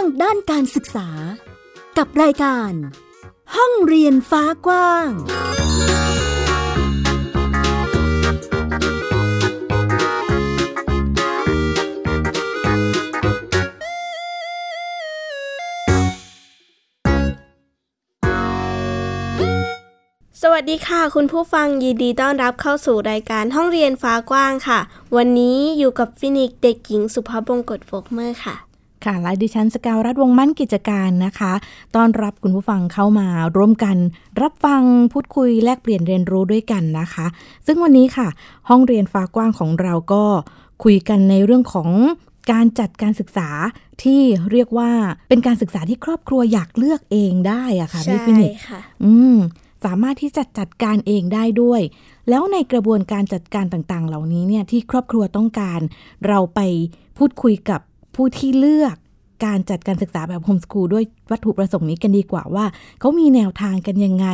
างด้านการศึกษา กับรายการ ห้องเรียนฟ้ากว้าง สวัสดีค่ะ คุณผู้ฟังยินดีต้อนรับเข้าสู่รายการห้องเรียนฟ้ากว้างค่ะ วันนี้อยู่กับฟินิกเด็กหญิงสุภาพบงกตโฟกเมอร์ค่ะ ค่ะและดิฉันสกาวรัฐวงศ์มั่นกิจการนะคะต้อนรับคุณผู้ฟังเข้ามาร่วมกัน รับฟังพูดคุยแลกเปลี่ยนเรียนรู้ด้วยกันนะคะ ซึ่งวันนี้ค่ะ ห้องเรียนฟ้ากว้างของเราก็คุยกันในเรื่องของการจัดการศึกษาที่เรียกว่าเป็นการศึกษาที่ครอบครัวอยากเลือกเองได้อะค่ะใช่พี่ฟินิกค่ะอืมสามารถที่จะจัดการเองได้ด้วย แล้วในกระบวนการจัดการต่างๆ เหล่านี้เนี่ยที่ครอบครัวต้องการ เราไปพูดคุยกับ ผู้ที่เลือกการจัดการศึกษาแบบโฮมสคูลด้วยวัตถุประสงค์นี้กันดีกว่าว่า เขามีแนวทางกันยังไง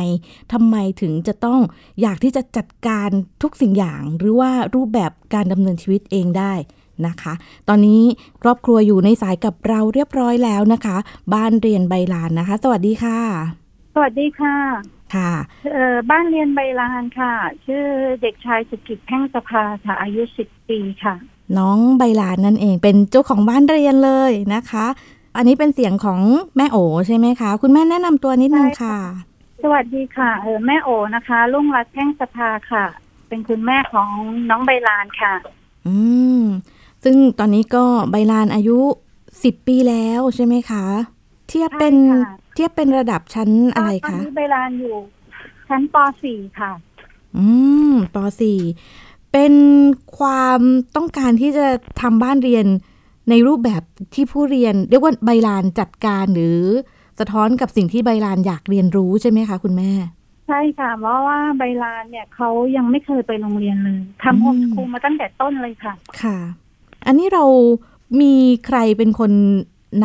ทำไมถึงจะต้องอยากที่จะจัดการทุกสิ่งอย่าง หรือว่ารูปแบบการดำเนินชีวิตเองได้นะคะ ตอนนี้ครอบครัวอยู่ในสายกับเราเรียบร้อยแล้วนะคะ บ้านเรียนใบลานนะคะ สวัสดีค่ะ สวัสดีค่ะ ค่ะเอ่อบ้านเรียนใบลานค่ะ ชื่อเด็กชายสุกิจแพ่งสภาค่ะ อายุสิบปีค่ะ น้องใบลานนั่นเองเป็นเจ้าของบ้านเรียนเลยนะคะ อันนี้เป็นเสียงของแม่โอใช่ไหมคะ คุณแม่แนะนำตัวนิดนึงค่ะ สวัสดีค่ะเออแม่โอนะคะลุงรัตแพ่งสภาค่ะ เป็นคุณแม่ของน้องใบลานค่ะ อืมซึ่งตอนนี้ก็ใบลานอายุสิบปีแล้วใช่ไหมคะ เทียบเป็นใช่ค่ะเทียบเป็นระดับชั้นอะไรตอนคะนี้ใบลานอยู่ชั้นป .4 ค่ะ อืมปสี่ เป็นความต้องการที่จะทำบ้านเรียนในรูปแบบที่ผู้เรียน เรียกว่าใบลานจัดการหรือสะท้อนกับสิ่งที่ใบลานอยากเรียนรู้ใช่ไหมคะคุณแม่ ใช่ค่ะ เพราะว่าใบลานเนี่ยเขายังไม่เคยไปโรงเรียนเลยทำโฮมสคูลมาตั้งแต่ต้นเลยค่ะ ค่ะ อันนี้เรามีใครเป็นคน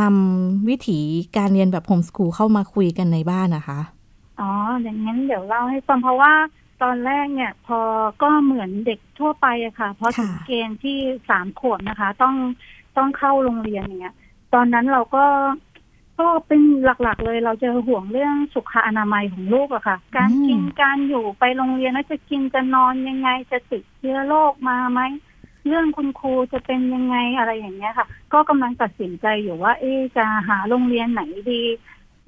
นำวิถีการเรียนแบบโฮมสคูลเข้ามาคุยกันในบ้านนะคะ อ๋อ อย่างนั้นเดี๋ยวเล่าให้ฟังเพราะว่า ตอนแรกเนี่ย พอก็เหมือนเด็กทั่วไปอะค่ะพอถึงค่ะเกณฑ์ที่สามขวบนะคะ ต้องต้องเข้าโรงเรียนอย่างเงี้ย ตอนนั้นเราก็ก็เป็นหลักๆ เลยเราจะห่วงเรื่องสุขอนามัยของลูกอะค่ะ การกินการอยู่ไปโรงเรียนแล้วจะกินจะนอนยังไงจะติดเชื้อโรคมาไหมเรื่องคุณครูจะเป็นยังไงอะไรอย่างเงี้ยค่ะ ก็กำลังตัดสินใจอยู่ว่า เอ๊ะจะหาโรงเรียนไหนดี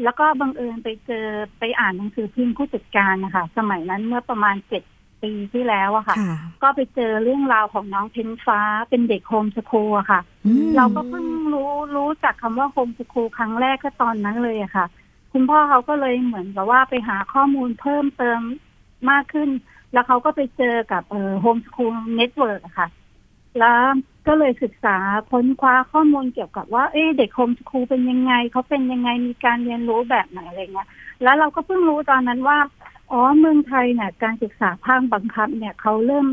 แล้วก็บังเอิญไปเจอไปอ่านหนังสือพิมพ์ผู้จัดการนะคะสมัยนั้นเมื่อประมาณเจ็ดปีที่แล้วอะค่ะค่ะก็ไปเจอเรื่องราวของน้องเพนฟ้าเป็นเด็ก homeschool อะค่ะอืมเราก็เพิ่งรู้รู้จากคำว่า homeschool ครั้งแรกก็ตอนนั้นเลยอะค่ะ คุณพ่อเขาก็เลยเหมือนกับว่าไปหาข้อมูลเพิ่มเติมมากขึ้น แล้วเขาก็ไปเจอกับเอ่อ homeschool network ค่ะ แล้วก็เลยศึกษาค้นคว้าข้อมูลเกี่ยวกับว่าเอ๊ะเด็ก homeschool เป็นยังไงเขาเป็นยังไงมีการเรียนรู้แบบไหนอะไรเงี้ยแล้วเราก็เพิ่งรู้ตอนนั้นว่าอ๋อเมืองไทยเนี่ยการศึกษาภาคบังคับเนี่ยเขาเริ่ม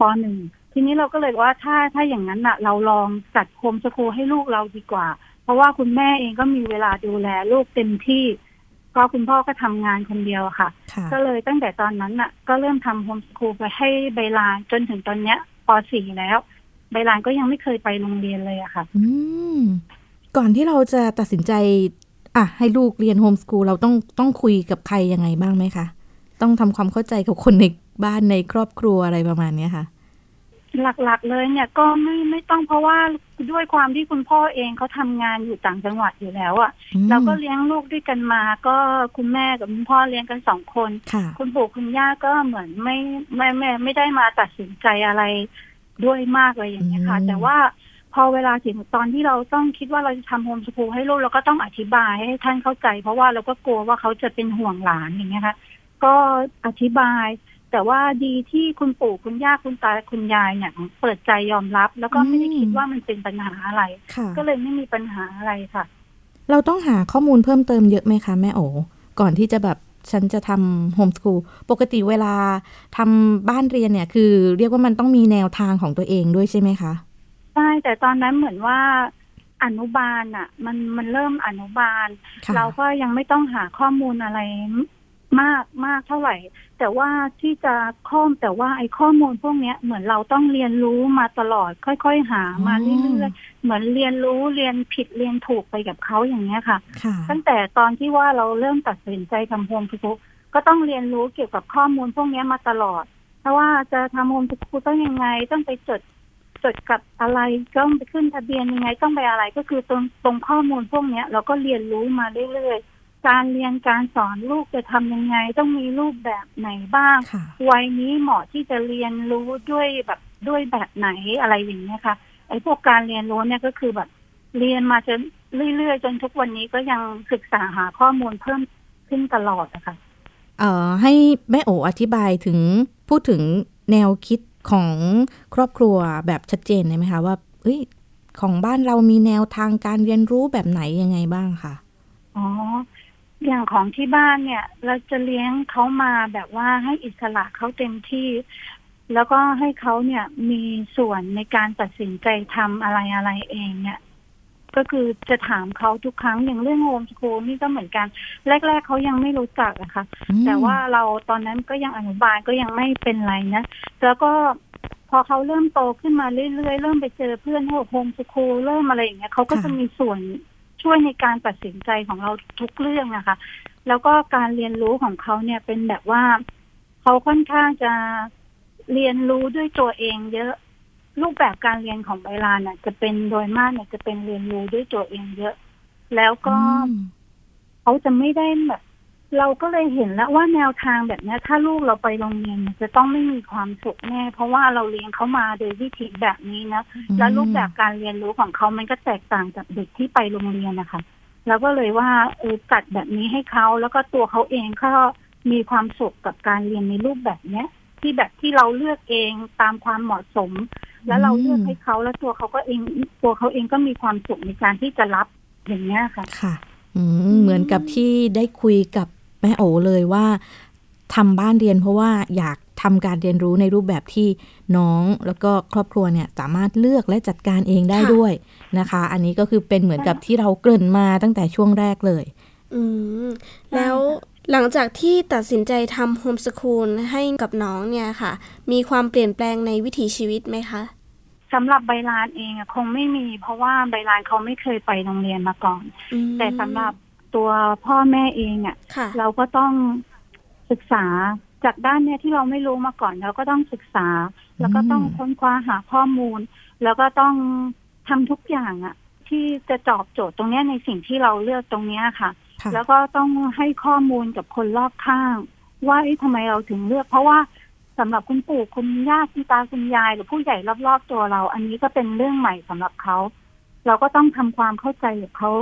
ปหนึ่งทีนี้เราก็เลยว่าถ้าถ้าอย่างนั้นน่ะเราลองจัด homeschool ให้ลูกเราดีกว่า เพราะว่าคุณแม่เองก็มีเวลาดูแลลูกเต็มที่ก็คุณพ่อก็ทำงานคนเดียวอะค่ะค่ะ ก็เลยตั้งแต่ตอนนั้นน่ะก็เริ่มทำโฮมสคูลไปให้ใบลานจนถึงตอนเนี้ยป .4 แล้ว ใบลานก็ยังไม่เคยไปโรงเรียนเลยอะค่ะ อืมก่อนที่เราจะตัดสินใจ อะ ให้ลูกเรียนโฮมสกูลเราต้องต้องคุยกับใครยังไงบ้างไหมคะ ต้องทำความเข้าใจกับคนในบ้านในครอบครัวอะไรประมาณเนี้ยค่ะ หลักๆเลยเนี่ยก็ไม่ไม่ต้องเพราะว่าด้วยความที่คุณพ่อเองเขาทำงานอยู่ต่างจังหวัดอยู่แล้วอะอืมเราก็เลี้ยงลูกด้วยกันมา ก็คุณแม่กับคุณพ่อเลี้ยงกันสองคนค่ะคุณปู่คุณย่าก็เหมือนไม่ไม่ไม่ไม่ได้มาตัดสินใจอะไร ด้วยมากเลยอย่างนี้ยค่ะอืมแต่ว่าพอเวลาถึงตอนที่เราต้องคิดว่าเราจะทำโฮมสคูลให้ลูกเราก็ต้องอธิบายให้ท่านเข้าใจ เพราะว่าเราก็กลัวว่าเขาจะเป็นห่วงหลานอย่างเงี้ยค่ะ ก็อธิบาย แต่ว่าดีที่คุณปู่คุณย่าคุณตาคุณยายเนี่ยเปิดใจยอมรับ แล้วก็ไม่ได้คิดว่ามันเป็นปัญหาอะไรค่ะก็เลยไม่มีปัญหาอะไรค่ะ เราต้องหาข้อมูลเพิ่มเติมเยอะไหมคะแม่โอก่อนที่จะแบบ ฉันจะทำโฮมสคูลปกติเวลาทำบ้านเรียนเนี่ย คือเรียกว่ามันต้องมีแนวทางของตัวเองด้วยใช่ไหมคะ ใช่ แต่ตอนนั้นเหมือนว่าอนุบาลอะ มันมันเริ่มอนุบาลค่ะเราก็ยังไม่ต้องหาข้อมูลอะไร มากมากเท่าไหร่ แต่ว่าที่จะข้อมแต่ว่าไอ้ข้อมูลพวกเนี้ยเหมือนเราต้องเรียนรู้มาตลอด ค่อย ๆ หามาเรื่อยๆเหมือนเรียนรู้เรียนผิดเรียนถูกไปกับเขาอย่างเงี้ยค่ะค่ะตั้งแต่ตอนที่ว่าเราเริ่มตัดสินใจทำโฮมสกูลก็ต้องเรียนรู้เกี่ยวกับข้อมูลพวกเนี้ยมาตลอด เพราะว่าจะทำโฮมสกูลต้องยังไงต้องไปจดจดกับอะไรต้องไปขึ้นทะเบียนยังไงต้องไปอะไรก็คือตรงตรงข้อมูลพวกเนี้ย เราก็เรียนรู้มาเรื่อยๆ การเรียนการสอนลูกจะทำยังไง ต้องมีรูปแบบไหนบ้างค่ะวัยนี้เหมาะที่จะเรียนรู้ด้วยแบบด้วยแบบไหนอะไรอย่างเงี้ยค่ะ ไอ้พวกการเรียนรู้เนี่ยก็คือแบบ เรียนมาจนเรื่อยๆจนทุกวันนี้ก็ยังศึกษาหาข้อมูลเพิ่มขึ้นตลอดอะค่ะเอ่อให้แม่โออธิบายถึงพูดถึงแนวคิดของครอบครัวแบบชัดเจนได้ไหมคะว่าเอ้ยของบ้านเรามีแนวทางการเรียนรู้แบบไหนยังไงบ้างคะอ๋อ อย่างของที่บ้านเนี่ย เราจะเลี้ยงเขามาแบบว่าให้อิสระเขาเต็มที่ แล้วก็ให้เขาเนี่ยมีส่วนในการตัดสินใจทำอะไรอะไรเองเนี่ยก็คือจะถามเขาทุกครั้งอย่างเรื่องโฮมสกูลนี่ก็เหมือนกัน แรก ๆเขายังไม่รู้จักอะค่ะอืมแต่ว่าเราตอนนั้นก็ยังอนุบาลก็ยังไม่เป็นไรนะแล้วก็พอเขาเริ่มโตขึ้นมาเรื่อยๆ เริ่มไปเจอเพื่อนโฮมสคูลเริ่มอะไรอย่างเงี้ยเขาก็จะมีส่วน ช่วยในการตัดสินใจของเราทุกเรื่องนะคะ แล้วก็การเรียนรู้ของเขาเนี่ยเป็นแบบว่าเขาค่อนข้างจะเรียนรู้ด้วยตัวเองเยอะรูปแบบการเรียนของไบรานเนี่ยจะเป็นโดยมากเนี่ยจะเป็นเรียนรู้ด้วยตัวเองเยอะ แล้วก็อืมเขาจะไม่ได้แบบ เราก็เลยเห็นแล้วว่าแนวทางแบบเนี้ยถ้าลูกเราไปโรงเรียนเนี่ยจะต้องไม่มีความสุขแน่เพราะว่าเราเลี้ยงเขามาโดยวิธีแบบนี้นะแล้วรูปแบบการเรียนรู้ของเขามันก็แตกต่างจากเด็กที่ไปโรงเรียนนะคะแล้วก็เลยว่าเออจัดแบบนี้ให้เขาแล้วก็ตัวเขาเองก็มีความสุขกับการเรียนในรูปแบบเนี้ย ที่แบบที่เราเลือกเองตามความเหมาะสม แล้วเราเลือกให้เขาแล้วตัวเขาก็เองตัวเขาเองก็มีความสุขในการที่จะรับอย่างเนี้ยค่ะค่ะอืมเหมือนกับที่ได้คุยกับ แม่โอเลยว่าทำบ้านเรียนเพราะว่าอยากทำการเรียนรู้ในรูปแบบที่น้องแล้วก็ครอบครัวเนี่ยสามารถเลือกและจัดการเองได้ค่ะด้วยนะคะ อันนี้ก็คือเป็นเหมือนกับที่เราเกริ่นมาตั้งแต่ช่วงแรกเลย อืมแล้วหลังจากที่ตัดสินใจทำโฮมสคูลให้กับน้องเนี่ยค่ะ มีความเปลี่ยนแปลงในวิถีชีวิตไหมคะสำหรับใบลานเองอะคงไม่มี เพราะว่าใบลานเขาไม่เคยไปโรงเรียนมาก่อนอืมแต่สำหรับ ตัวพ่อแม่เองอะค่ะ เราก็ต้องศึกษาจากด้านเนี้ยที่เราไม่รู้มาก่อนเราก็ต้องศึกษา แล้วก็ต้องค้นคว้าหาข้อมูล แล้วก็ต้องทำทุกอย่างอะที่จะตอบโจทย์ตรงเนี้ยในสิ่งที่เราเลือกตรงเนี้ยค่ะค่ะแล้วก็ต้องให้ข้อมูลกับคนรอบข้าง ว่าเอ๊ะทำไมเราถึงเลือก เพราะว่าสำหรับคุณปู่คุณย่าคุณตาคุณยาย หรือผู้ใหญ่รอบๆตัวเรา อันนี้ก็เป็นเรื่องใหม่สำหรับเขาเราก็ต้องทำความเข้าใจกับเขา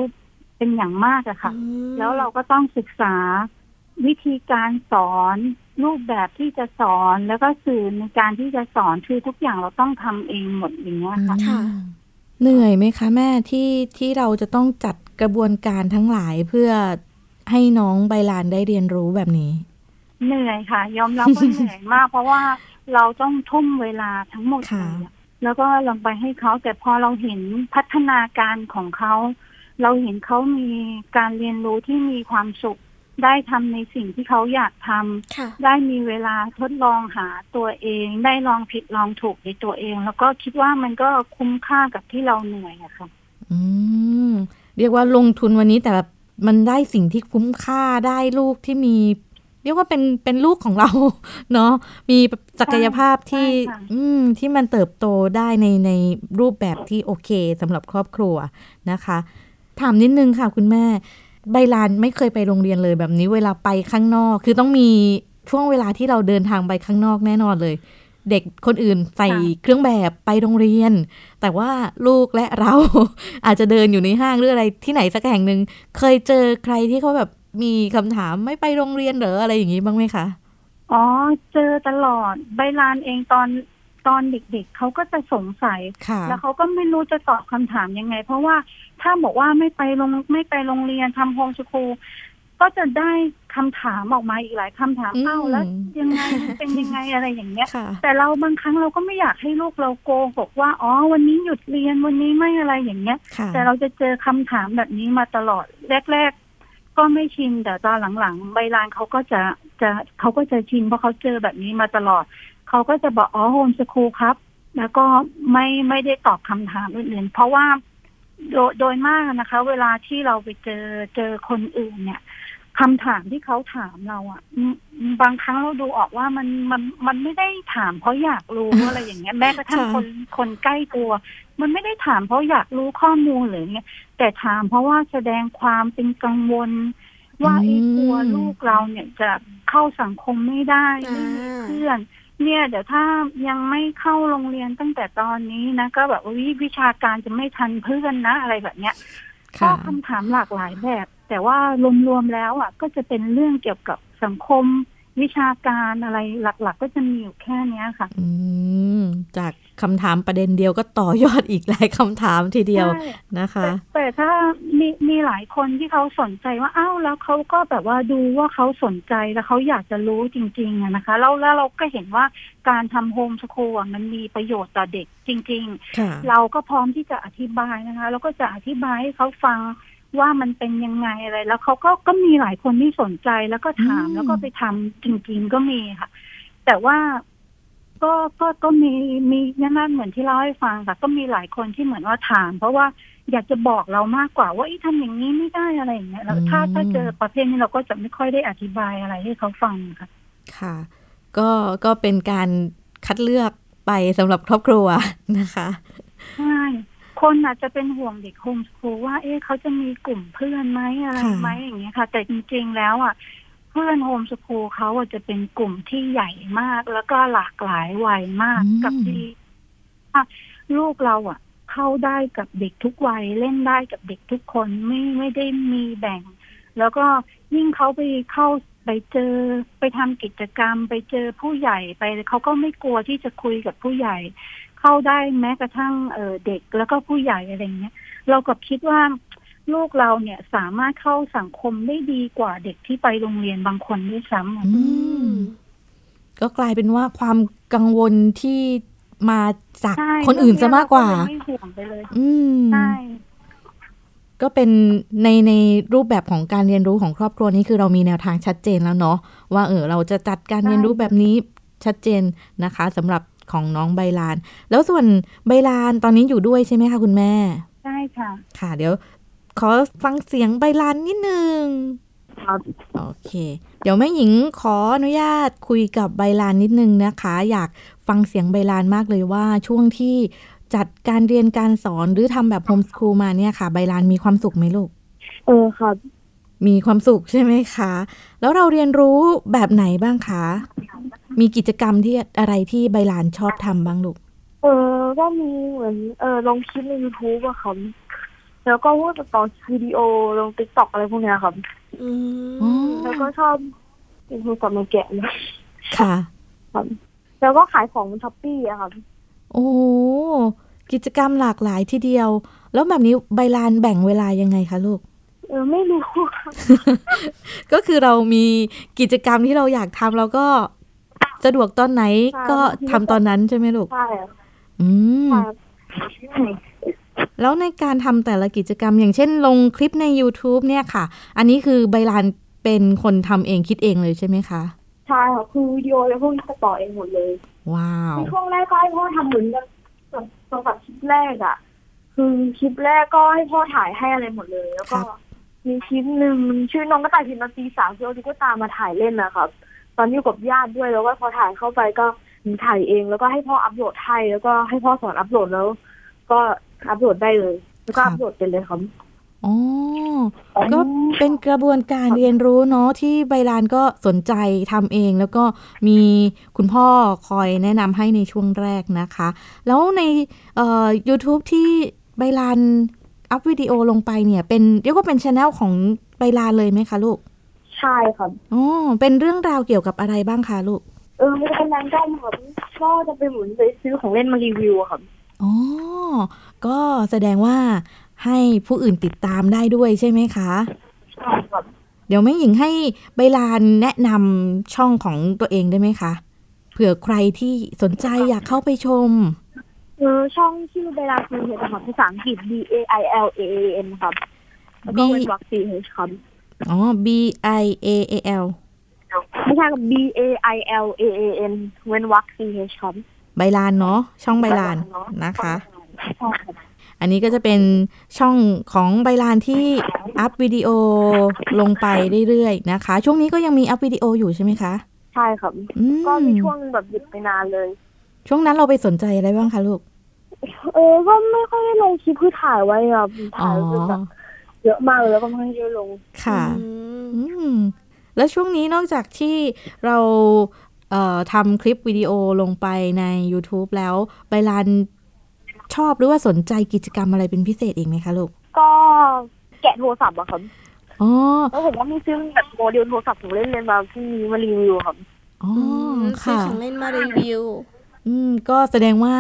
เป็นอย่างมากอะค่ะอืมแล้วเราก็ต้องศึกษาวิธีการสอนรูปแบบที่จะสอนแล้วก็สื่อในการที่จะสอนคือทุกอย่างเราต้องทำเองหมดอย่างเงี้ยค่ะค่ะอืมเหนื่อยไหมคะ แม่ที่ที่เราจะต้องจัดกระบวนการทั้งหลายเพื่อให้น้องใบลานได้เรียนรู้แบบนี้ เหนื่อยค่ะ ยอมรับว่าเหนื่อยมาก เพราะว่าเราต้องทุ่มเวลาทั้งหมดค่ะเลยอะแล้วก็ลงไปให้เขาแต่พอเราเห็นพัฒนาการของเขา เราเห็นเขามีการเรียนรู้ที่มีความสุข ได้ทำในสิ่งที่เขาอยากทำค่ะได้มีเวลาทดลองหาตัวเอง ได้ลองผิดลองถูกในตัวเอง แล้วก็คิดว่ามันก็คุ้มค่ากับที่เราเหนื่อยอะค่ะ อืม เรียกว่าลงทุนวันนี้แต่มันได้สิ่งที่คุ้มค่าได้ลูกที่มี เรียกว่าเป็นเป็นลูกของเรา เนาะมีศักยภาพที่ใช่ค่ะอืม ที่มันเติบโตได้ในในรูปแบบที่โอเคสำหรับครอบครัวนะคะ ถามนิดนึงค่ะคุณแม่ ใบลานไม่เคยไปโรงเรียนเลยแบบนี้ เวลาไปข้างนอก คือต้องมีช่วงเวลาที่เราเดินทางไปข้างนอกแน่นอนเลย เด็กคนอื่นใส่เครื่องแบบไปโรงเรียน แต่ว่าลูกและเราอาจจะเดินอยู่ในห้างหรืออะไรที่ไหนสักแห่งหนึ่งเคยเจอใครที่เขาแบบมีคำถามไม่ไปโรงเรียนเหรออะไรอย่างนี้บ้างไหมคะอ๋อเจอตลอดใบลานเองตอนตอนเด็กๆเขาก็จะสงสัยค่ะแล้วเขาก็ไม่รู้จะตอบคำถามยังไง เพราะว่า ถ้าบอกว่าไม่ไปโรงไม่ไปโรงเรียนทำโฮมสคูลก็จะได้คำถามออกมาอีกหลายคำถามอืมเอ้าแล้วยังไงมันเป็นยังไงอะไรอย่างเงี้ยค่ะแต่เราบางครั้งเราก็ไม่อยากให้ลูกเราโกหกว่าอ๋อวันนี้หยุดเรียนวันนี้ไม่อะไรอย่างเงี้ยค่ะแต่เราจะเจอคำถามแบบนี้มาตลอดแรกๆก็ก็ไม่ชินแต่ตอนหลังๆใบลานเขาก็จะจะเขาก็จะชินเพราะเขาเจอแบบนี้มาตลอดเขาก็จะบอกอ๋อโฮมสคูลครับ แล้วก็ไม่ไม่ได้ตอบคำถามอื่นๆเพราะว่า โดยโดยมากนะคะ เวลาที่เราไปเจอเจอคนอื่นเนี่ยคำถามที่เขาถามเราอะ่ะอืมบางครั้งเราดูออกว่ามันมันมันไม่ได้ถามเพราะอยากรู้อะไรอย่างเงี้ยแม้กระทั่งค่ะคนคนใกล้ตัว มันไม่ได้ถามเพราะอยากรู้ข้อมูลหรือเงี้ยแต่ถามเพราะว่าแสดงความเป็นกังวล ว่าไอ้กลัวลูกเราเนี่ยจะเข้าสังคมไม่ได้ไม่มีเพื่อน เนี่ยเดี๋ยวถ้ายังไม่เข้าโรงเรียนตั้งแต่ตอนนี้นะ ก็แบบว่าวิวิชาการจะไม่ทันเพื่อนนะ อะไรแบบเนี้ยก็ค่ะคำถามหลากหลายแบบ แต่ว่ารวมๆแล้วอะ ก็จะเป็นเรื่องเกี่ยวกับสังคมวิชาการอะไรหลัก ๆ ก็จะมีอยู่แค่เนี้ยค่ะอืมจาก คำถามประเด็นเดียวก็ต่อยอดอีกหลายคำถามทีเดียวใช่นะคะแต่แต่ถ้ามีมีหลายคนที่เขาสนใจว่าอ้าวแล้วเขาก็แบบว่าดูว่าเขาสนใจแล้วเขาอยากจะรู้จริงๆอะนะคะแล้วแล้วเราก็เห็นว่าการทำโฮมสคูลมันมีประโยชน์ต่อเด็กจริงๆค่ะเราก็พร้อมที่จะอธิบายนะคะ แล้วก็จะอธิบายให้เขาฟังว่ามันเป็นยังไงอะไร แล้วเขาก็ก็มีหลายคนที่สนใจแล้วก็ถามอืมแล้วก็ไปทำจริง ๆ ก็มีค่ะ แต่ว่า ก็ก็ก็มีมีนั่นเหมือนที่เล่าให้ฟังค่ะ ก็มีหลายคนที่เหมือนว่าถาม เพราะว่าอยากจะบอกเรามากกว่าว่าไอ้ทำอย่างนี้ไม่ได้อะไรอย่างเงี้ยแล้วถ้าถ้าเจอประเภทนี้เราก็จะไม่ค่อยได้อธิบายอะไรให้เขาฟังค่ะ ค่ะ ก็ก็เป็นการคัดเลือกไปสำหรับครอบครัวนะคะใช่คนอาจจะเป็นห่วงเด็กโฮมสคูลว่า เอ๊ะเขาจะมีกลุ่มเพื่อนไหมอะไรค่ะไหมอย่างเงี้ยค่ะ แต่จริงๆแล้วอะ เพื่อนโฮมสคูลเขาอะจะเป็นกลุ่มที่ใหญ่มาก แล้วก็หลากหลายวัยมากอืมกับที่อะลูกเราอะ เข้าได้กับเด็กทุกวัยเล่นได้กับเด็กทุกคนไม่ไม่ได้มีแบ่ง แล้วก็ยิ่งเขาไปเข้าไปเจอไปทำกิจกรรม ไปเจอผู้ใหญ่ไปเขาก็ไม่กลัวที่จะคุยกับผู้ใหญ่ เข้าได้แม้กระทั่งเออเด็กแล้วก็ผู้ใหญ่อะไรเงี้ย เรากับคิดว่า ลูกเราเนี่ยสามารถเข้าสังคมได้ดีกว่าเด็กที่ไปโรงเรียนบางคนด้วยซ้ำอะอืมก็กลายเป็นว่าความกังวลที่มาจากใช่คนอื่นซะมากกว่าเรเลยไม่ห่วงไปเลยอืมใช่ก็เป็นในในรูปแบบของการเรียนรู้ของครอบครัวนี้คือเรามีแนวทางชัดเจนแล้วเนาะว่าเออเราจะจัดการเรียนรู้แบบนี้ชัดเจนนะคะสำหรับของน้องใบลาน แล้วส่วนใบลานตอนนี้อยู่ด้วยใช่ไหมคะคุณแม่ ใช่ค่ะ ค่ะ เดี๋ยว ขอฟังเสียงใบลานนิดนึงครับโอเค เดี๋ยวแม่หญิงขออนุญาตคุยกับใบลานนิดนึงนะคะ อยากฟังเสียงใบลานมากเลยว่าช่วงที่จัดการเรียนการสอนหรือทำแบบโฮมสคูลมาเนี่ยค่ะ ใบลานมีความสุขไหมลูก เออครับ มีความสุขใช่ไหมคะ แล้วเราเรียนรู้แบบไหนบ้างคะ มีกิจกรรมที่อะไรที่ใบลานชอบทำบ้างลูก เออก็มีเหมือนเออลงคลิปใน YouTube อะครับ แล้วก็พวกตัดต่อวิดีโอลง TikTok อะไรพวกเนี้ยครับอือ๋อมแล้วก็ชอบเป็นโทรศัพท์มาแกะเลยค่ะครับแล้วก็ขายของบน Shopee อะครับโอ้โหกิจกรรมหลากหลายทีเดียว แล้วแบบนี้ใบลานแบ่งเวลายังไงคะลูก เออไม่รู้ครับก็คือเรามีกิจกรรมที่เราอยากทำเราก็สะดวกตอนไหนก็ทำตอนนั้นใช่ไหมลูก ใช่อะอืมครับ แล้วในการทำแต่ละกิจกรรม อย่างเช่นลงคลิปใน YouTube เนี่ยค่ะ อันนี้คือใบลานเป็นคนทำเองคิดเองเลยใช่ไหมคะใช่ค่ะคือวิดีโอแล้วพวกนี้ตัดต่อเองหมดเลย ว้าวในช่วงแรกก็ให้พ่อทำเหมือนกับกับกับคลิปแรกอะคือคลิปแรกก็ให้พ่อถ่ายให้อะไรหมดเลย แล้วก็ครับมีคลิปหนึ่งชื่อน้องกระต่ายพิมพ์มาตีสามคือเอาตุ๊กตามาถ่ายเล่นนะครับ ตอนอยู่กับญาติด้วยแล้วก็พอถ่ายเข้าไปก็ถ่ายเองแล้วก็ให้พ่ออัพโหลดให้แล้วก็ให้พ่อสอนอัพโหลดแล้ว ก็ อัพโหลดได้เลย แล้วก็อัพโหลดไปเลยครับอ๋อ ก็เป็นกระบวนการเรียนรู้เนาะที่ใบลานก็สนใจทำเอง แล้วก็มีคุณพ่อคอยแนะนำให้ในช่วงแรกนะคะ แล้วในเอ่อ YouTube ที่ใบลานอัพวิดีโอลงไปเนี่ยเป็นเรียกว่าเป็นช anel ของใบลานเลยไหมคะลูก ใช่ครับอ๋อเป็นเรื่องราวเกี่ยวกับอะไรบ้างคะลูก เออไม่ได้นั้นก็ครับก็จะไปหมุนไปซื้อของเล่นมารีวิวอะครับอ๋อ ก็แสดงว่าให้ผู้อื่นติดตามได้ด้วยใช่ไหมคะใช่ครับเดี๋ยวแม่หญิงให้ใบลานแนะนำช่องของตัวเองได้ไหมคะเผื่อใครที่สนใจอยากเข้าไปชมเออช่องชื่อเวลาคือเหตุครับภาษาอังกฤษ B A I L A A N ครับแล้วก็ B เป็นวัก C H ครับอ๋อ B I A A L ไม่ใช่กับ B A I L A A N เว้นวรรค C H ครับใบลานเนาะช่องใบลานนะคะใช่ครับ อันนี้ก็จะเป็นช่องของใบลานที่อัพวิดีโอลงไปเรื่อยๆนะคะ ช่วงนี้ก็ยังมีอัพวิดีโออยู่ใช่ไหมคะ ใช่ครับอืก็มีช่วงหนึ่งแบบหยุดไปนานเลย ช่วงนั้นเราไปสนใจอะไรบ้างคะลูก เออก็ไม่ค่อยได้ลงคลิปคือถ่ายไว้ครับอ๋อถ่ายคือแบบเยอะมากเลยแล้วก็ไม่ได้ลง ค่ะอืมอืมแล้วช่วงนี้นอกจากที่เราเอ่อทำคลิปวิดีโอลงไปใน YouTube แล้วใบลาน ชอบหรือว่าสนใจกิจกรรมอะไรเป็นพิเศษอีกไหมคะลูก ก็แกะโทรศัพท์อะครับอ๋อแล้วผมก็มีซื้อแบบโมเดลโทรศัพท์ของเล่นเลยมาที่มีมารีวิวครับอ๋อมซื้อค่ะของเล่นมารีวิว อืม ก็แสดงว่า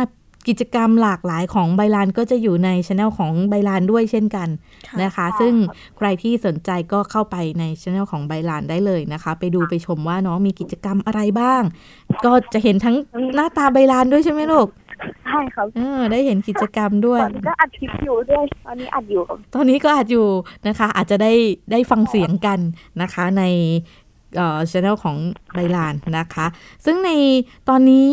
กิจกรรมหลากหลายของใบลานก็จะอยู่ในช anel ของใบลานด้วยเช่นกันค่ะนะคะค่ะซึ่งใครที่สนใจก็เข้าไปในช anel ของใบลานได้เลยนะคะ ไปดูไปชมว่าน้องมีกิจกรรมอะไรบ้าง ก็จะเห็นทั้งหน้าตาใบลานด้วยใช่ไหมลูก ใช่ครับเออได้เห็นกิจกรรมด้วตยอนนี้ก็อัดคลิปอยู่ด้วย ตอนนี้อัดอยู่ครับตอนนี้ก็อาจอยู่นะคะ อาจจะได้ได้ฟังเสียงกันนะคะในเอ่อช anel ของใบลานนะคะ ซึ่งในตอนนี้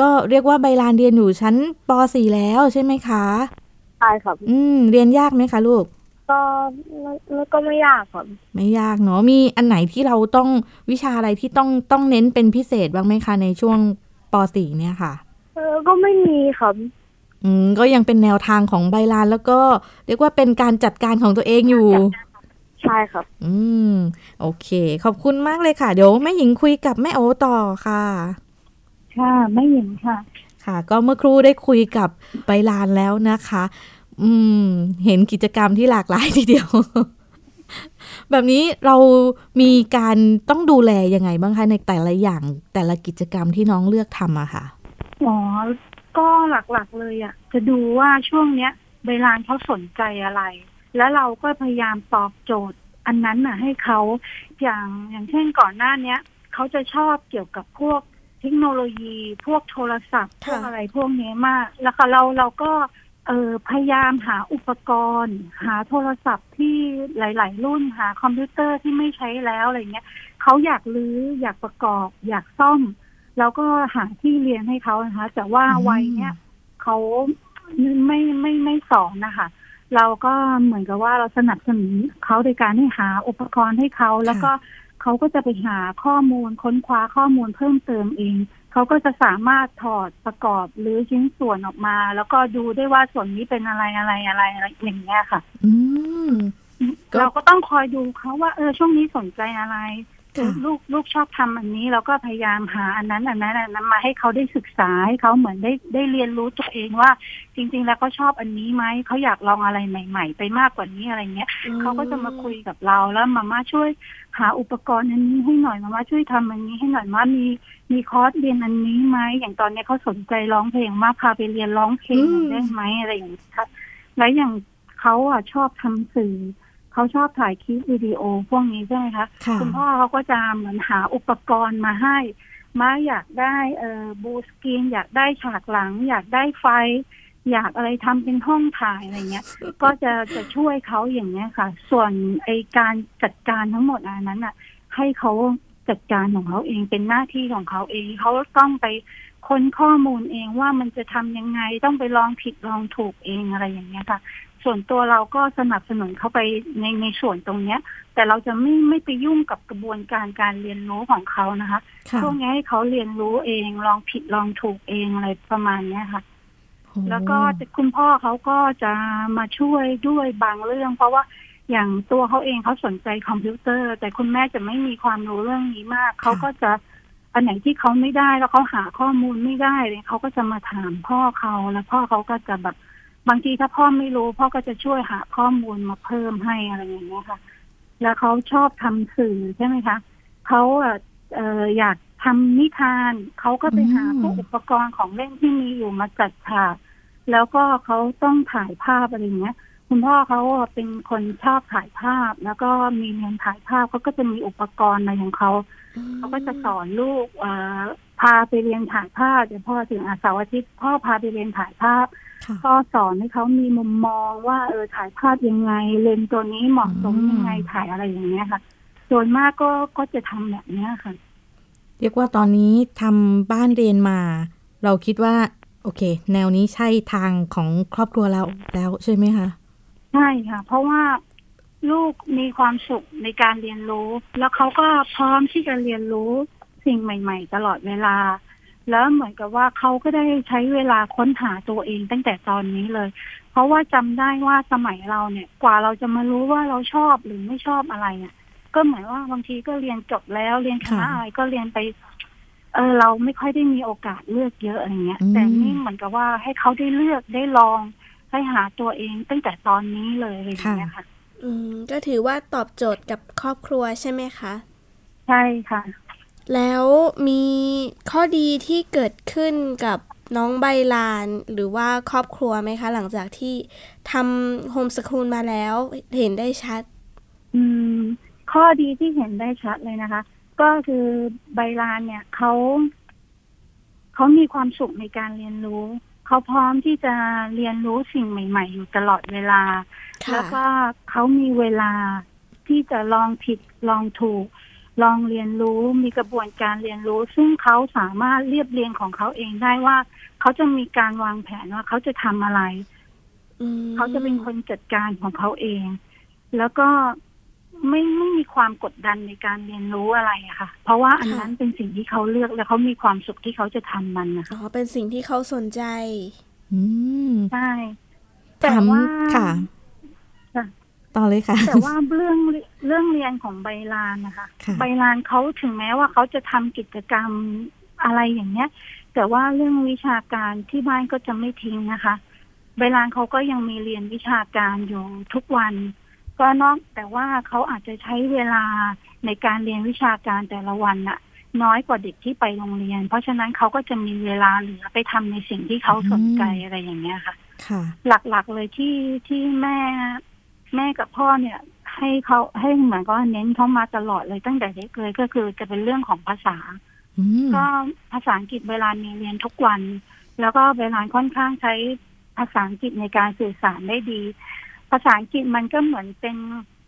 ก็เรียกว่าใบลานเรียนอยู่ชั้นป .4 แล้วใช่ไหมคะใช่ครับอืมเรียนยากไหมคะลูก ก็ไม่ไม่ก็ไม่ยากครับไม่ยากเนาะมีอันไหนที่เราต้องวิชาอะไรที่ต้องต้องเน้นเป็นพิเศษบ้างไหมคะในช่วงป .4 เนี่ยค่ะ เออก็ไม่มีครับอืมก็ยังเป็นแนวทางของใบลานแล้วก็เรียกว่าเป็นการจัดการของตัวเองอยู่ ใช่ครับ อืม โอเค ขอบคุณมากเลยค่ะ เดี๋ยวแม่หญิงคุยกับแม่โอต่อค่ะ ค่ะไม่เห็นค่ะ ค่ะ ก็เมื่อครู่ได้คุยกับใบลานแล้วนะคะ อืม เห็นกิจกรรมที่หลากหลายทีเดียว แบบนี้เรามีการต้องดูแลยังไงบ้างคะในแต่ละอย่างแต่ละกิจกรรมที่น้องเลือกทำอะค่ะ อ๋อก็หลักๆเลยอะ จะดูว่าช่วงเนี้ยเวลานเขาสนใจอะไร แล้วเราก็พยายามตอบโจทย์ อันนั้นน่ะ ให้เขาอย่างอย่างเช่นก่อนหน้าเนี้ยเขาจะชอบเกี่ยวกับพวกเทคโนโลยี พวกโทรศัพท์พค่ะวกอะไรพวกนี้มาก แล้วค่ะเราเราก็เออพยายามหาอุปกรณ์ หาโทรศัพท์ที่หลาย ๆ รุ่นหาคอมพิวเตอร์ที่ไม่ใช้แล้วอะไรเงี้ยเขาอยากรื้ออยากประกอบ อยากซ่อม แล้วก็หาที่เรียนให้เขานะคะ แต่ว่าอืมวัยเนี้ยเขาไม่ไม่ไม่สอนนะคะเราก็เหมือนกับว่าเราสนับสนุนเขาโดยการให้หาอุปกรณ์ให้เขาแล้วก็เขาก็จะไปหาข้อมูลค้นคว้าข้อมูลเพิ่มเติมเองเขาก็จะสามารถถอดประกอบหรือชิ้นส่วนออกมา แล้วก็ดูได้ว่าส่วนนี้เป็นอะไรอะไรอะไรอะไรอย่างเงี้ยค่ะอืมก็เราก็ต้องคอยดูเขาว่าเออช่วงนี้สนใจอะไรค่ะ ลูกลูกชอบทำอันนี้เราก็พยายามหาอันนั้นอันนั้นอันนั้นมาให้เขาได้ศึกษาให้เขาเหมือนได้ได้เรียนรู้ตัวเองว่า จริง ๆ แล้วเขาชอบอันนี้ไหมเขาอยากลองอะไรใหม่ ๆ ไปมากกว่านี้อะไรเงี้ยเขาก็จะมาคุยกับเราแล้วมาม่าช่วยหาอุปกรณ์อันนี้ให้หน่อยมาม่าช่วยทำอันนี้ให้หน่อยมามีมีคอร์สเรียนอันนี้ไหมอย่างตอนนี้เขาสนใจร้องเพลงมากพาไปเรียนร้องเพลงอืมได้ไหมอะไรอย่างนี้ค่ะแล้วอย่างเขาอะชอบทำสื่อ เขาชอบถ่ายคลิปวิดีโอพวกนี้ใช่ไหมคะค่ะคุณพ่อเขาก็จะเหมือนหาอุปกรณ์มาให้มาอยากได้เอ่อบูสกรีนอยากได้ฉากหลัง อยากได้ไฟ อยากอะไรทำเป็นห้องถ่ายอะไรเงี้ย ก็จะจะช่วยเขาอย่างเงี้ยค่ะ ส่วนไอการจัดการทั้งหมดอันนั้นอะ ให้เขาจัดการของเขาเองเป็นหน้าที่ของเขาเองเขาต้องไปค้นข้อมูลเองว่ามันจะทำยังไงต้องไปลองผิดลองถูกเองอะไรอย่างเงี้ยค่ะ ส่วนตัวเราก็สนับสนุนเขาไปในในส่วนตรงเนี้ย แต่เราจะไม่ไม่ไปยุ่งกับกระบวนการการเรียนรู้ของเขานะคะค่ะช่วงนี้ให้เขาเรียนรู้เองลองผิดลองถูกเองอะไรประมาณเนี้ยค่ะโอ้แล้วก็คุณพ่อเขาก็จะมาช่วยด้วยบางเรื่อง เพราะว่าอย่างตัวเขาเองเขาสนใจคอมพิวเตอร์ แต่คุณแม่จะไม่มีความรู้เรื่องนี้มาก เขาก็จะอันไหนที่เขาไม่ได้แล้วเขาหาข้อมูลไม่ได้เลยเขาก็จะมาถามพ่อเขาแล้วพ่อเขาก็จะแบบ บางทีถ้าพ่อไม่รู้พ่อก็จะช่วยหาข้อมูลมาเพิ่มให้อะไรอย่างเงี้ยค่ะ แล้วเขาชอบทำสื่อใช่ไหมคะเขาเอออยากทำนิทานเขาก็ไปหาพวกอุปกรณ์ของเล่นที่มีอยู่มาจัดฉากแล้วก็เขาต้องถ่ายภาพอะไรอย่างเงี้ย คุณพ่อเขาเป็นคนชอบถ่ายภาพ แล้วก็มีเรียนถ่ายภาพเขาก็จะมีอุปกรณ์อะไรของเขาเขาก็จะสอนลูกเออพาไปเรียนถ่ายภาพเดี๋ยวพ่อถึงอาสาร์อาทิตย์พ่อพาไปเรียนถ่ายภาพ ก็สอนให้เขามีมุมมองว่าเออถ่ายภาพยังไง เลนส์ตัวนี้เหมาะสมอืมยังไงถ่ายอะไรอย่างเงี้ยค่ะ ส่วนมากก็ก็จะทำแบบเนี้ยค่ะ เรียกว่าตอนนี้ทำบ้านเรียนมา เราคิดว่า โอเค แนวนี้ใช่ทางของครอบครัวเราแล้วใช่ไหมคะใช่ค่ะ เพราะว่าลูกมีความสุขในการเรียนรู้ แล้วเขาก็พร้อมที่จะเรียนรู้สิ่งใหม่ ๆ ตลอดเวลา แล้วเหมือนกับว่าเขาก็ได้ใช้เวลาค้นหาตัวเองตั้งแต่ตอนนี้เลย เพราะว่าจำได้ว่าสมัยเราเนี่ย กว่าเราจะมารู้ว่าเราชอบหรือไม่ชอบอะไรเนี่ยก็เหมือนว่าบางทีก็เรียนจบแล้วเรียนคณะค่ะอะไรก็เรียนไป เออเราไม่ค่อยได้มีโอกาสเลือกเยอะอะไรเงี้ยอืมแต่นี่เหมือนกับว่าให้เขาได้เลือกได้ลองให้หาตัวเองตั้งแต่ตอนนี้เลยอะไรอย่างเงี้ยค่ะ อืมก็ถือว่าตอบโจทย์กับครอบครัวใช่ไหมคะ ใช่ค่ะ แล้วมีข้อดีที่เกิดขึ้นกับน้องใบลาน หรือว่าครอบครัวไหมคะ หลังจากที่ทำโฮมสคูลมาแล้วเห็นได้ชัด อืม ข้อดีที่เห็นได้ชัดเลยนะคะ ก็คือใบลานเนี่ยเขาเขามีความสุขในการเรียนรู้ เขาพร้อมที่จะเรียนรู้สิ่งใหม่ ๆ อยู่ตลอดเวลาค่ะแล้วก็เขามีเวลาที่จะลองผิดลองถูก ลองเรียนรู้มีกระบวนการเรียนรู้ ซึ่งเขาสามารถเรียบเรียงของเขาเองได้ว่า เขาจะมีการวางแผนว่าเขาจะทำอะไรอืมเขาจะเป็นคนจัดการของเขาเอง แล้วก็ไม่ไม่มีความกดดันในการเรียนรู้อะไรอะค่ะ เพราะว่าอันนั้นเป็นสิ่งที่เขาเลือกและเขามีความสุขที่เขาจะทำมันนะคะอ๋อเป็นสิ่งที่เขาสนใจ อืมใช่แต่ถามว่าค่ะค่ะ ต่อเลยค่ะ แต่ว่าเรื่องเรื่องเรียนของใบลานนะคะค่ะใบลานเขาถึงแม้ว่าเขาจะทำกิจกรรมอะไรอย่างเงี้ย แต่ว่าเรื่องวิชาการที่บ้านก็จะไม่ทิ้งนะคะ ใบลานเขาก็ยังมีเรียนวิชาการอยู่ทุกวัน ก็นอกแต่ว่าเขาอาจจะใช้เวลาในการเรียนวิชาการแต่ละวันน่ะ น้อยกว่าเด็กที่ไปโรงเรียน เพราะฉะนั้นเขาก็จะมีเวลาเหลือไปทำในสิ่งที่เขาสนใจอะไรอย่างเงี้ยค่ะ ค่ะ หลักๆเลยที่ที่แม่ แม่กับพ่อเนี่ย ให้เขาให้เหมือนก็เน้นเขามาตลอดเลยตั้งแต่เด็กเลยก็คือจะเป็นเรื่องของภาษาอืมก็ภาษาอังกฤษเวลามีเรียนทุกวัน แล้วก็เวลาค่อนข้างใช้ภาษาอังกฤษในการสื่อสารได้ดี ภาษาอังกฤษมันก็เหมือนเป็น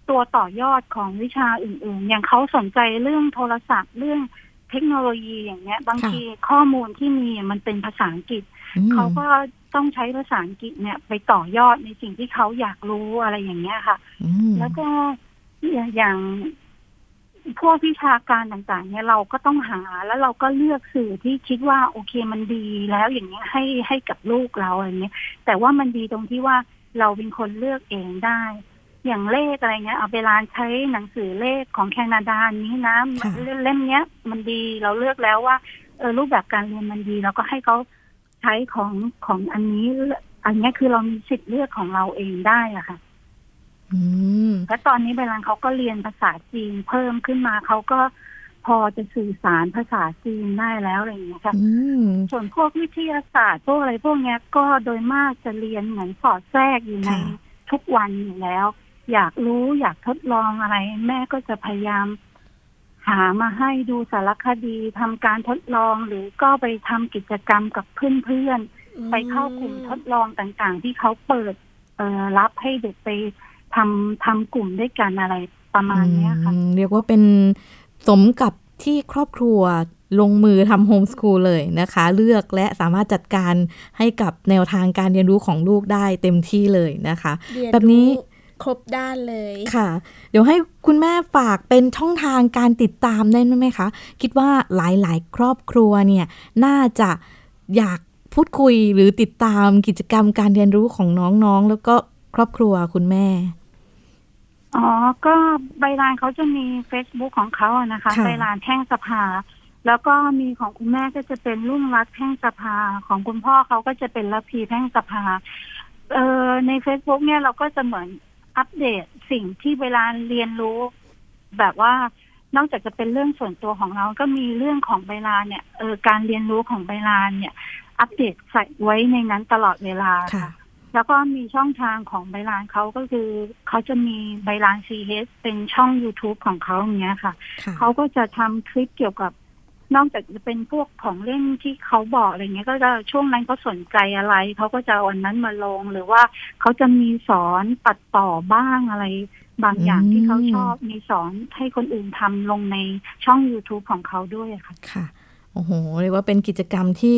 ตัวต่อยอดของวิชาอื่น ๆ อย่างเขาสนใจเรื่องโทรศัพท์เรื่องเทคโนโลยีอย่างเงี้ย บางทีข้อมูลที่มีมันเป็นภาษาอังกฤษอืม เขาก็ต้องใช้ภาษาอังกฤษเนี่ยไปต่อยอดในสิ่งที่เขาอยากรู้อะไรอย่างเงี้ยค่ะอืมแล้วก็อย่างพวกวิชาการต่าง ๆ เนี่ยเราก็ต้องหาแล้วเราก็เลือกสื่อที่คิดว่าโอเคมันดีแล้วอย่างเงี้ยให้ให้กับลูกเราอะไรเงี้ยแต่ว่ามันดีตรงที่ว่าเราเป็นคนเลือกเองได้ อย่างเลขอะไรเงี้ยเอาเวลาใช้หนังสือเลขของแคนาดานี้นะค่ะเล่มเนี้ย มันดีเราเลือกแล้วว่าเออรูปแบบการเรียนมันดีเราก็ให้เขา ใช้ของของอันนี้ อันเนี้ยคือเรามีสิทธิ์เลือกของเราเองได้อะค่ะอืมและตอนนี้เวลาเขาก็เรียนภาษาจีนเพิ่มขึ้นมาเขาก็พอจะสื่อสารภาษาจีนได้แล้วอะไรอย่างเงี้ยค่ะอืมส่วนพวกวิทยาศาสตร์พวกอะไรพวกเนี้ยก็โดยมากจะเรียนเหมือนสอดแทรกอยู่ในค่ะทุกวันอยู่แล้ว อยากรู้อยากทดลองอะไร แม่ก็จะพยายาม หามาให้ดูสารคดีทำการทดลองหรือก็ไปทำกิจกรรมกับเพื่อนๆไปเข้ากลุ่มทดลองต่างๆ ที่เขาเปิดเอ่อรับให้เด็กไปทำทำกลุ่มด้วยกันอะไรประมาณเนี้ยค่ะอืมเรียกว่าเป็นสมกับที่ครอบครัวลงมือทำโฮมส o ูลเลยนะคะ เลือกและสามารถจัดการให้กับแนวทางการเรียนรู้ของลูกได้เต็มที่เลยนะคะเรียนแบบนี้รู้ ครบด้านเลยค่ะ เดี๋ยวให้คุณแม่ฝากเป็นช่องทางการติดตามได้ไหมคะ คิดว่าหลายๆ ครอบครัวเนี่ยน่าจะอยากพูดคุยหรือติดตามกิจกรรมการเรียนรู้ของน้องๆ แล้วก็ครอบครัวคุณแม่ อ๋อ ก็ใบลานเขาจะมี Facebook ของเขาอะนะคะค่ะใบลานแท่งสภา แล้วก็มีของคุณแม่ก็จะเป็นรุ่งรักแท่งสภา ของคุณพ่อเขาก็จะเป็นละพีแท่งสภา เอ่อใน Facebook เนี่ยเราก็จะเหมือน อัปเดตสิ่งที่เวลาเรียนรู้ แบบว่านอกจากจะเป็นเรื่องส่วนตัวของเราก็มีเรื่องของใบลานเนี่ยเออการเรียนรู้ของใบลานเนี่ย อัปเดตใส่ไว้ในนั้นตลอดเวลาค่ะ แล้วก็มีช่องทางของใบลานเขาก็คือเขาจะมีใบลานซีเเป็นช่อง YouTube ของเขาอย่างเงี้ยค่ะค่ะเขาก็จะทำคลิปเกี่ยวกับ นอกจากจะเป็นพวกของเล่นที่เขาบอกอะไรเงี้ยก็จะช่วงนั้นเขาสนใจอะไรเขาก็จะเอาอันนั้นมาลงหรือว่าเขาจะมีสอนตัดต่อบ้างอะไร บางอย่างอืมที่เขาชอบมีสอนให้คนอื่นทำลงในช่อง YouTube ของเขาด้วยอะค่ะ ค่ะ โอ้โหเรียกว่าเป็นกิจกรรมที่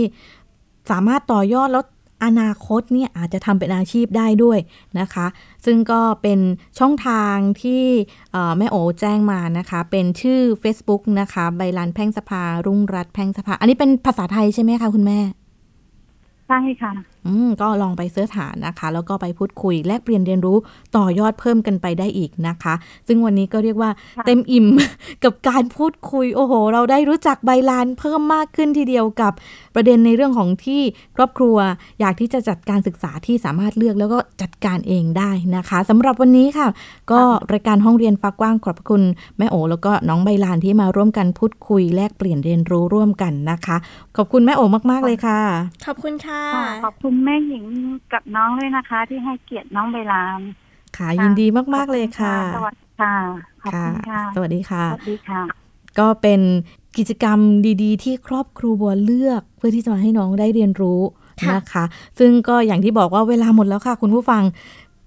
สามารถต่อยอดแล้ว อนาคตเนี่ยอาจจะทำเป็นอาชีพได้ด้วยนะคะ ซึ่งก็เป็นช่องทางที่แม่โอแจ้งมานะคะ เป็นชื่อ Facebook นะคะ ใบลานแพ่งสภา รุ่งรัฐแพ่งสภา อันนี้เป็นภาษาไทยใช่ไหมคะคุณแม่ ใช่ค่ะ อืมก็ลองไปเสิร์ชหานะคะ แล้วก็ไปพูดคุยแลกเปลี่ยนเรียนรู้ต่อยอดเพิ่มกันไปได้อีกนะคะ ซึ่งวันนี้ก็เรียกว่าค่ะเต็มอิ่มกับการพูดคุย โอ้โห เราได้รู้จักใบลานเพิ่มมากขึ้นทีเดียวกับประเด็นในเรื่องของที่ครอบครัว อยากที่จะจัดการศึกษาที่สามารถเลือกแล้วก็จัดการเองได้นะคะสำหรับวันนี้ค่ะ ก็รายการห้องเรียนฟ้ากว้างขอบพระคุณแม่โอแล้วก็น้องใบลานที่มาร่วมกันพูดคุยแลกเปลี่ยนเรียนรู้ร่วมกันนะคะ ขอบคุณแม่โอมาก ๆเลยค่ะ ขอบคุณค่ะค่ะขอบคุณแม่หญิงกับน้องด้วยนะคะ ที่ให้เกียรติน้องใบลานค่ะยินดีมาก ๆ เลยค่ะ สวัสดีค่ะขอบคุณค่ะ สวัสดีค่ะ สวัสดีค่ะ ก็เป็นกิจกรรมดีๆ ที่ครอบครัวเลือกเพื่อที่จะมาให้น้องได้เรียนรู้ค่ะนะคะ ซึ่งก็อย่างที่บอกว่าเวลาหมดแล้วค่ะ คุณผู้ฟัง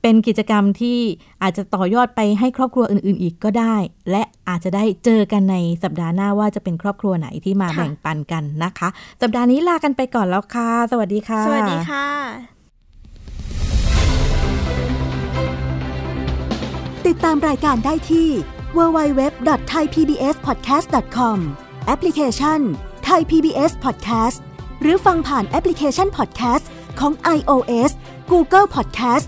เป็นกิจกรรมที่อาจจะต่อยอดไปให้ครอบครัวอื่น ๆ อีกก็ได้ และอาจจะได้เจอกันในสัปดาห์หน้าว่าจะเป็นครอบครัวไหนที่มาแบ่งปันกันนะคะ สัปดาห์นี้ลากันไปก่อนแล้วค่ะ สวัสดีค่ะ สวัสดีค่ะ ติดตามรายการได้ที่ www.thaipbspodcast.com แอปพลิเคชัน Thai PBS Podcast หรือฟังผ่านแอปพลิเคชัน Podcast ของ iOS Google Podcast